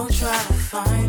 Uh,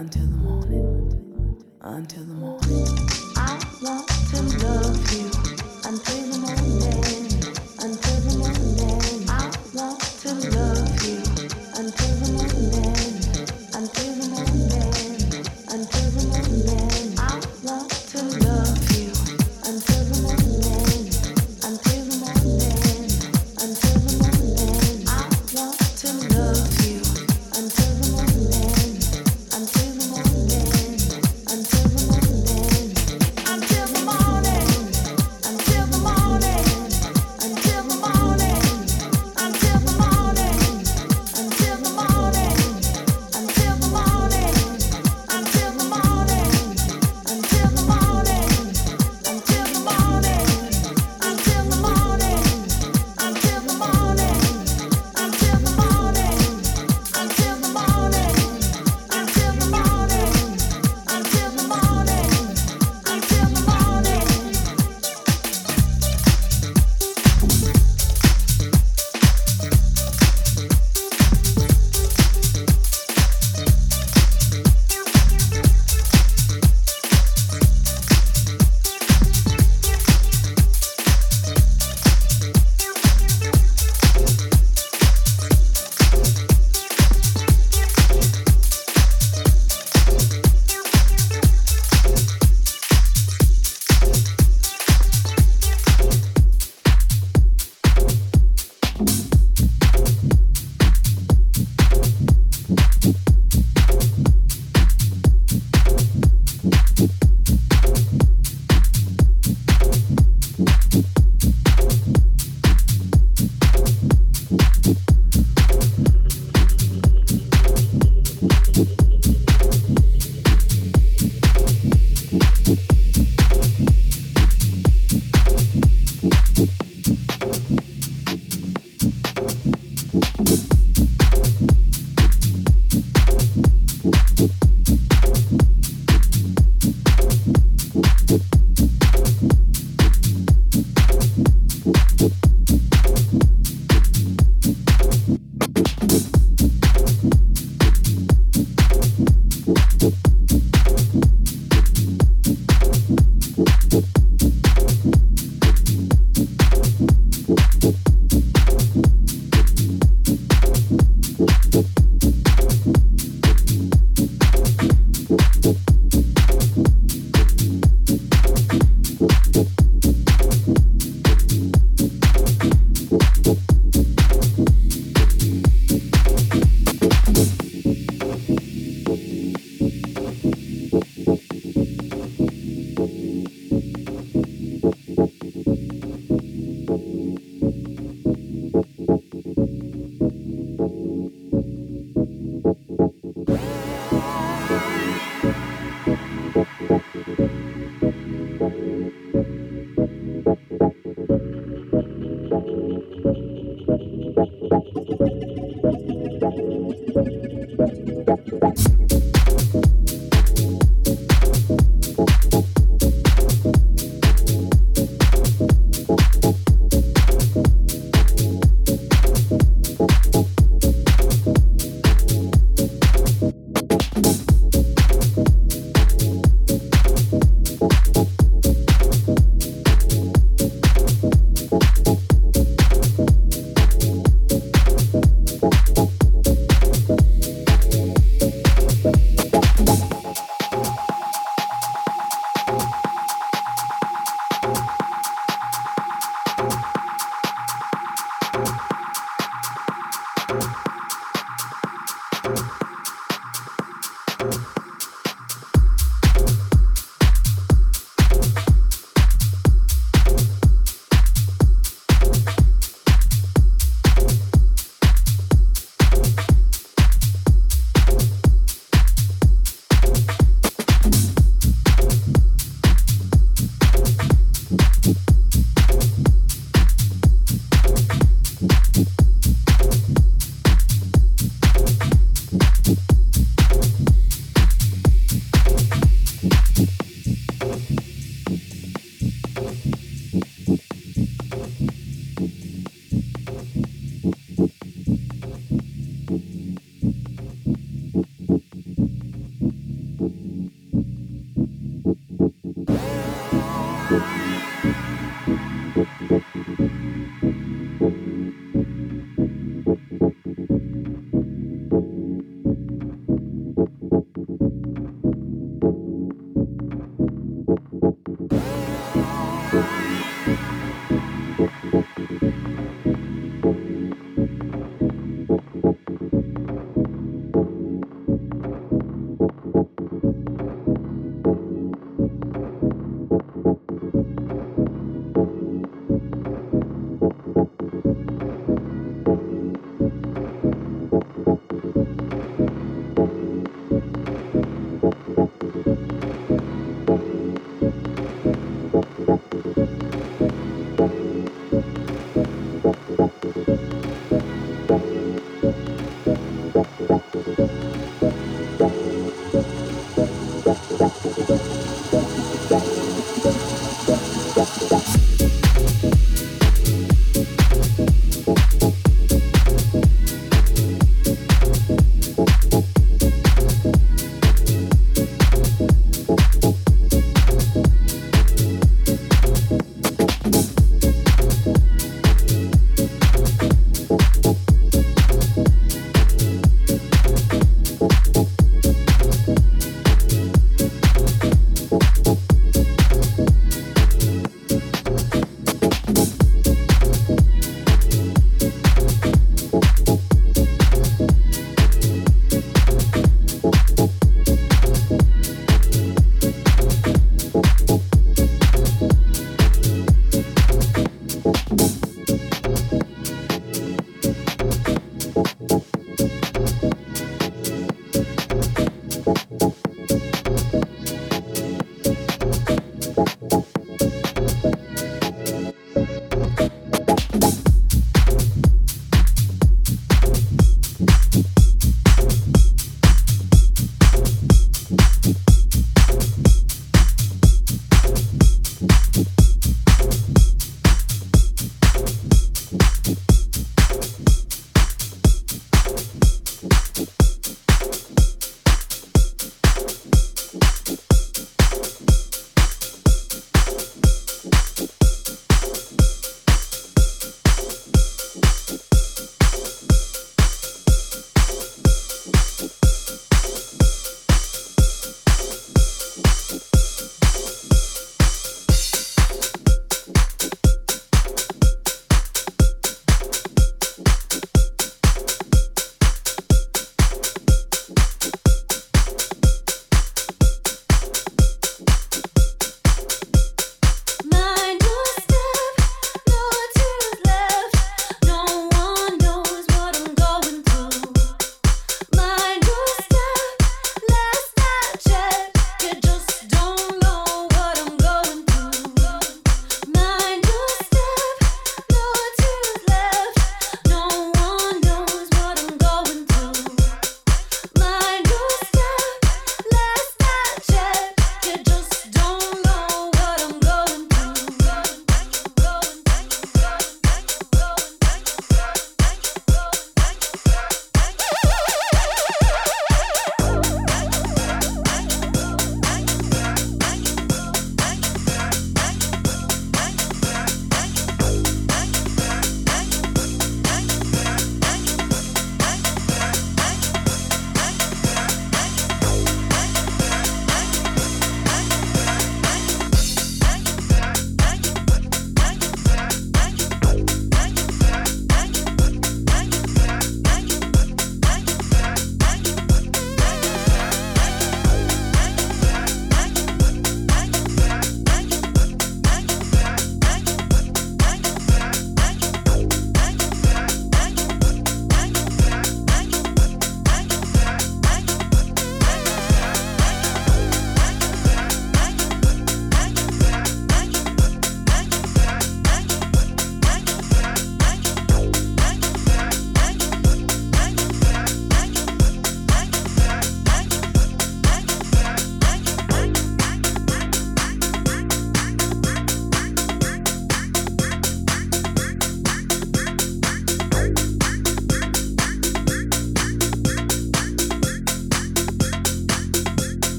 until the morning, until the morning. I love.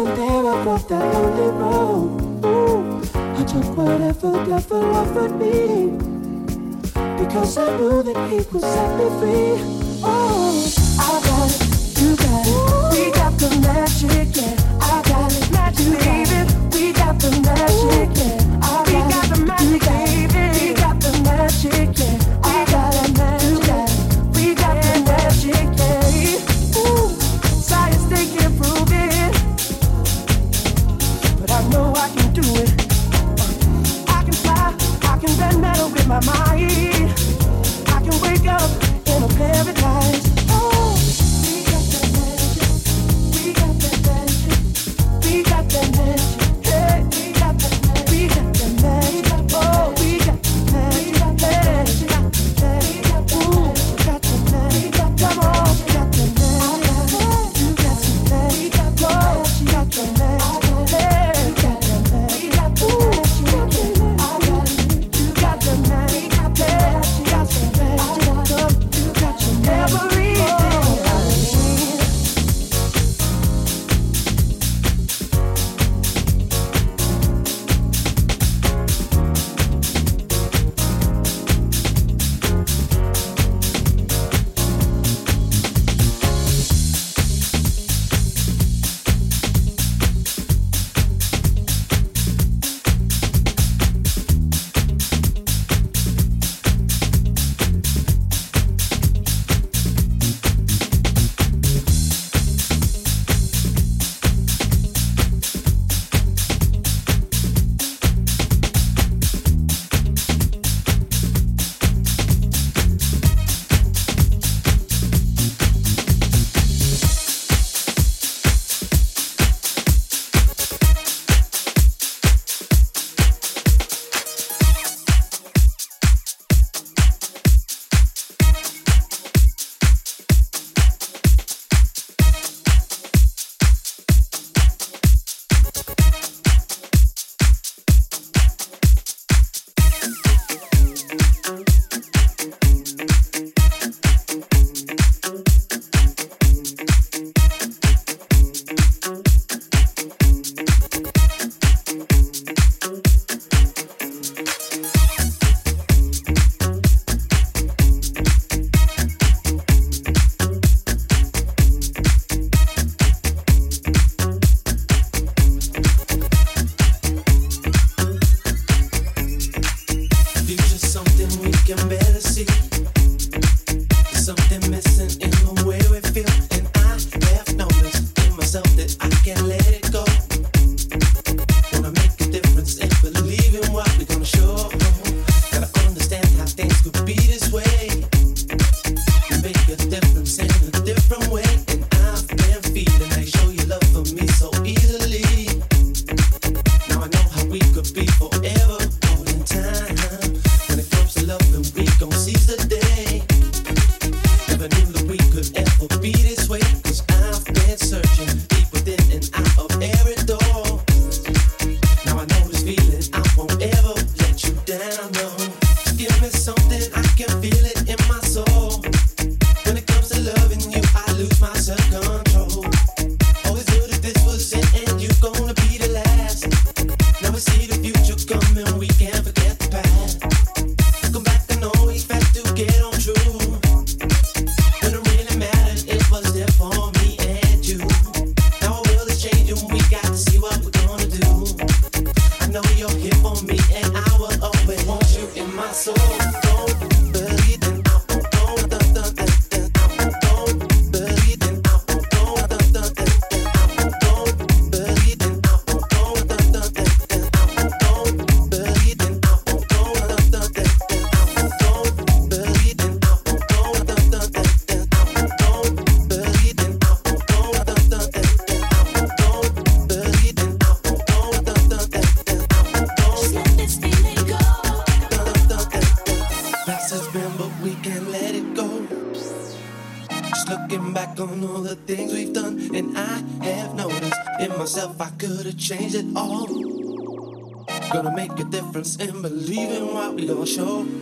and there across that lonely road. Ooh, I took whatever devil offered me because I knew that he would set me free. Oh, I got it, you got it. Show.